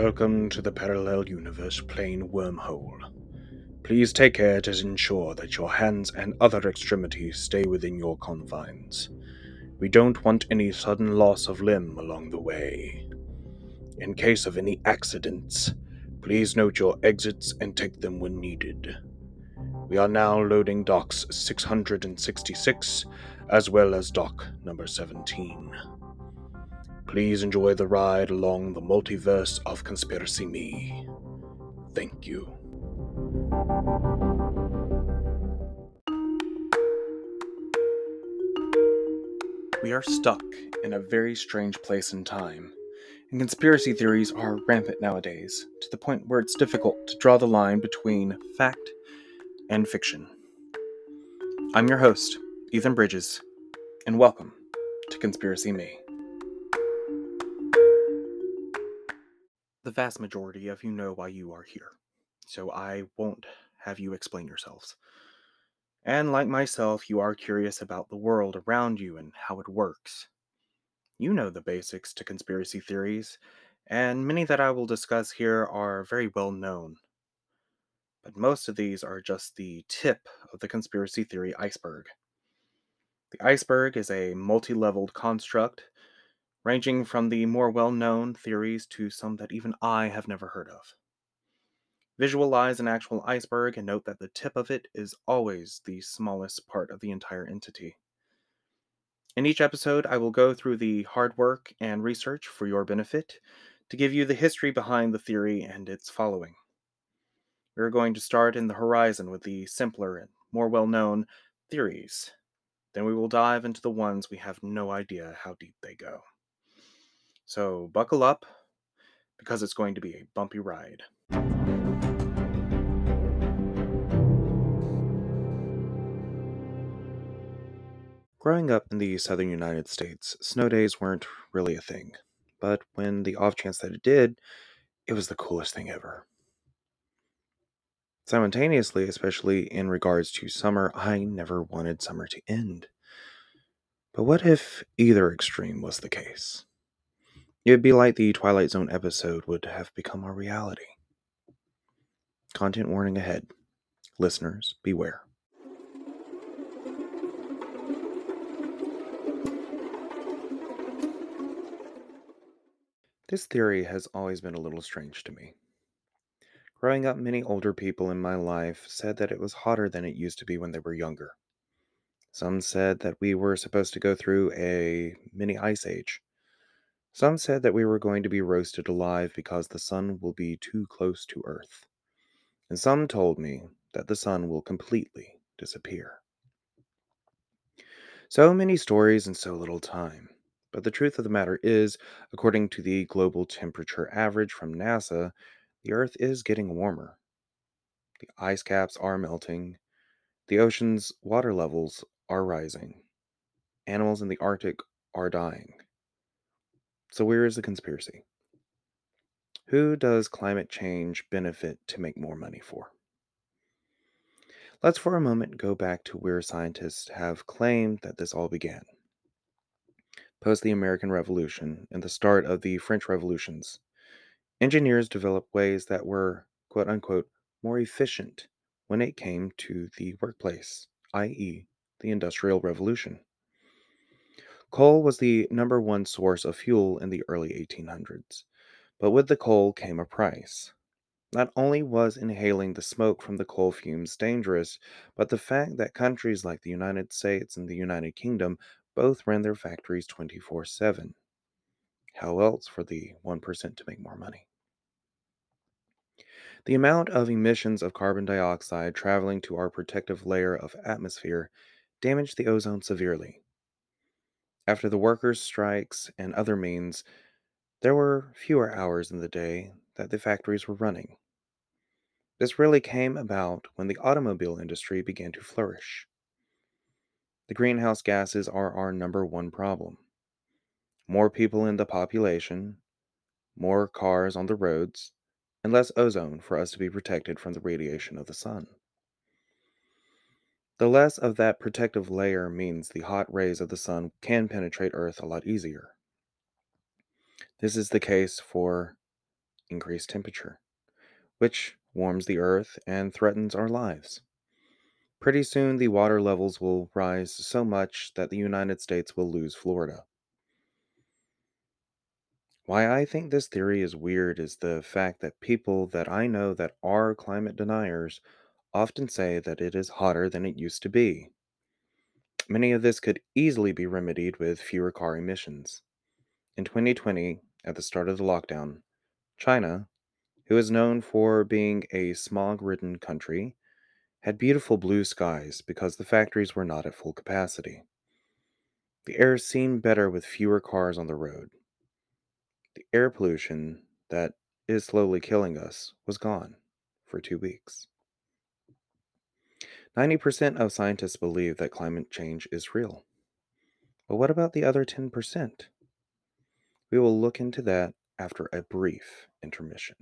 Welcome to the Parallel Universe Plane Wormhole. Please take care to ensure that your hands and other extremities stay within your confines. We don't want any sudden loss of limb along the way. In case of any accidents, please note your exits and take them when needed. We are now loading docks 666 as well as dock number 17. Please enjoy the ride along the multiverse of Conspiracy Me. Thank you. We are stuck in a very strange place in time, and conspiracy theories are rampant nowadays, to the point where it's difficult to draw the line between fact and fiction. I'm your host, Ethan Bridges, and welcome to Conspiracy Me. The vast majority of you know why you are here, so I won't have you explain yourselves. And like myself, you are curious about the world around you and how it works. You know the basics to conspiracy theories, and many that I will discuss here are very well known. But most of these are just the tip of the conspiracy theory iceberg. The iceberg is a multi leveled construct, ranging from the more well known theories to some that even I have never heard of. Visualize an actual iceberg and note that the tip of it is always the smallest part of the entire entity. In each episode, I will go through the hard work and research for your benefit to give you the history behind the theory and its following. We're going to start in the horizon with the simpler and more well known theories. Then we will dive into the ones we have no idea how deep they go. So buckle up, because it's going to be a bumpy ride. Growing up in the southern United States, snow days weren't really a thing. But when the off chance that it did, it was the coolest thing ever. Simultaneously, especially in regards to summer, I never wanted summer to end. But what if either extreme was the case? It would be like the Twilight Zone episode would have become a reality. Content warning ahead. Listeners, beware. This theory has always been a little strange to me. Growing up, many older people in my life said that it was hotter than it used to be when they were younger. Some said that we were supposed to go through a mini ice age. Some said that we were going to be roasted alive because the sun will be too close to Earth. And some told me that the sun will completely disappear. So many stories in so little time. But the truth of the matter is, according to the global temperature average from NASA, the Earth is getting warmer. The ice caps are melting. The ocean's water levels are rising. Animals in the Arctic are dying. So, where is the conspiracy? Who does climate change benefit to make more money for? Let's for a moment go back to where scientists have claimed that this all began post the American Revolution and the start of the French Revolutions, engineers developed ways that were, quote unquote, more efficient when it came to the workplace, i.e., the Industrial Revolution. Coal was the number one source of fuel in the early 1800s, but with the coal came a price. Not only was inhaling the smoke from the coal fumes dangerous, but the fact that countries like the United States and the United Kingdom both ran their factories 24 7. How else for the 1% to make more money? The amount of emissions of carbon dioxide traveling to our protective layer of atmosphere damaged the ozone severely. After the workers' strikes and other means, there were fewer hours in the day that the factories were running. This really came about when the automobile industry began to flourish. The greenhouse gases are our number one problem. More people in the population, more cars on the roads, and less ozone for us to be protected from the radiation of the sun. The less of that protective layer means the hot rays of the sun can penetrate Earth a lot easier. This is the case for increased temperature, which warms the earth and threatens our lives. Pretty soon, the water levels will rise so much that the United States will lose Florida. Why I think this theory is weird is the fact that people that I know that are climate deniers often say that it is hotter than it used to be. Many of this could easily be remedied with fewer car emissions. In 2020, at the start of the lockdown, China, who is known for being a smog ridden country, had beautiful blue skies because the factories were not at full capacity. The air seemed better with fewer cars on the road. The air pollution that is slowly killing us was gone for two weeks. 90% of scientists believe that climate change is real. But what about the other 10%? We will look into that after a brief intermission.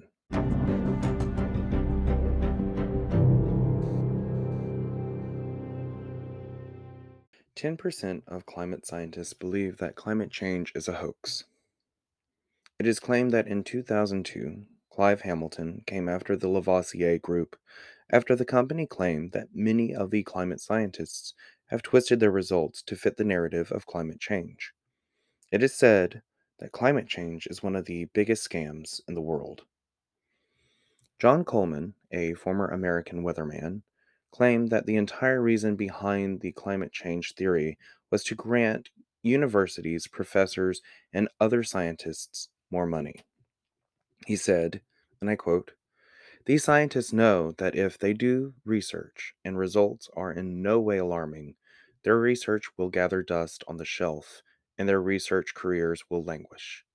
10% of climate scientists believe that climate change is a hoax. It is claimed that in 2002, Clive Hamilton came after the Lavoisier group after the company claimed that many of the climate scientists have twisted their results to fit the narrative of climate change. It is said that climate change is one of the biggest scams in the world. John Coleman, a former American weatherman, claimed that the entire reason behind the climate change theory was to grant universities, professors, and other scientists more money. He said, and I quote, These scientists know that if they do research and results are in no way alarming, their research will gather dust on the shelf and their research careers will languish.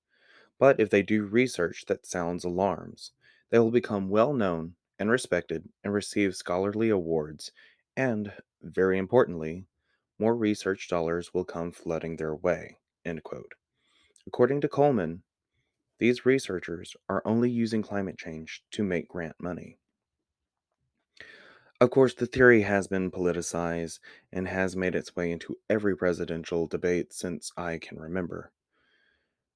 But if they do research that sounds alarms, they will become well known and respected and receive scholarly awards, and, very importantly, more research dollars will come flooding their way. According to Coleman, these researchers are only using climate change to make grant money. Of course, the theory has been politicized and has made its way into every presidential debate since I can remember.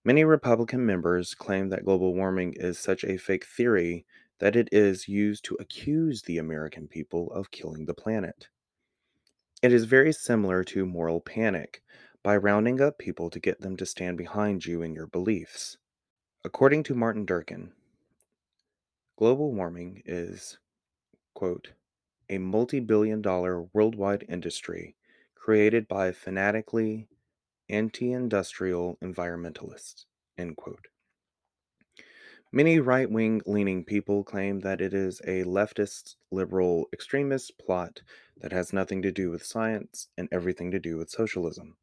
Many Republican members claim that global warming is such a fake theory that it is used to accuse the American people of killing the planet. It is very similar to moral panic by rounding up people to get them to stand behind you in your beliefs. According to Martin Durkin, global warming is, quote, a multi billion dollar worldwide industry created by fanatically anti industrial environmentalists, end quote. Many right wing leaning people claim that it is a leftist, liberal, extremist plot that has nothing to do with science and everything to do with socialism.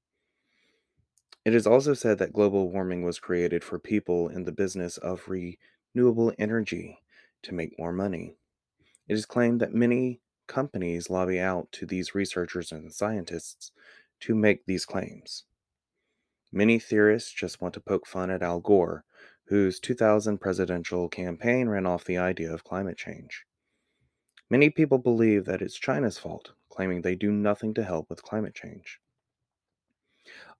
It is also said that global warming was created for people in the business of renewable energy to make more money. It is claimed that many companies lobby out to these researchers and scientists to make these claims. Many theorists just want to poke fun at Al Gore whose 2000 presidential campaign ran off the idea of climate change. Many people believe that it's China's fault, claiming they do nothing to help with climate change.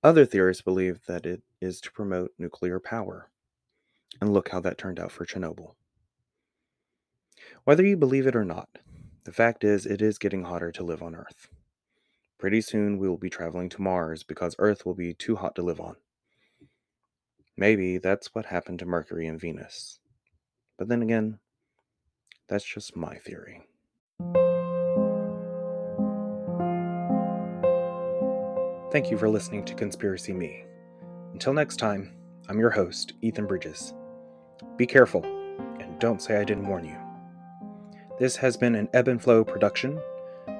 Other theorists believe that it is to promote nuclear power. And look how that turned out for Chernobyl. Whether you believe it or not, the fact is it is getting hotter to live on Earth. Pretty soon we will be traveling to Mars because Earth will be too hot to live on. Maybe that's what happened to Mercury and Venus. But then again, that's just my theory. Thank you for listening to Conspiracy Me. Until next time, I'm your host, Ethan Bridges. Be careful, and don't say I didn't warn you. This has been an Ebb and Flow production.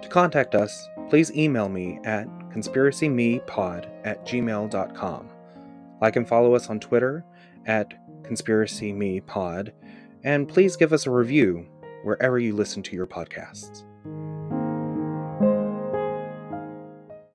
To contact us, please email me at conspiracymepod at gmail.com. Like and follow us on Twitter at Conspiracy Me Pod, and please give us a review wherever you listen to your podcasts.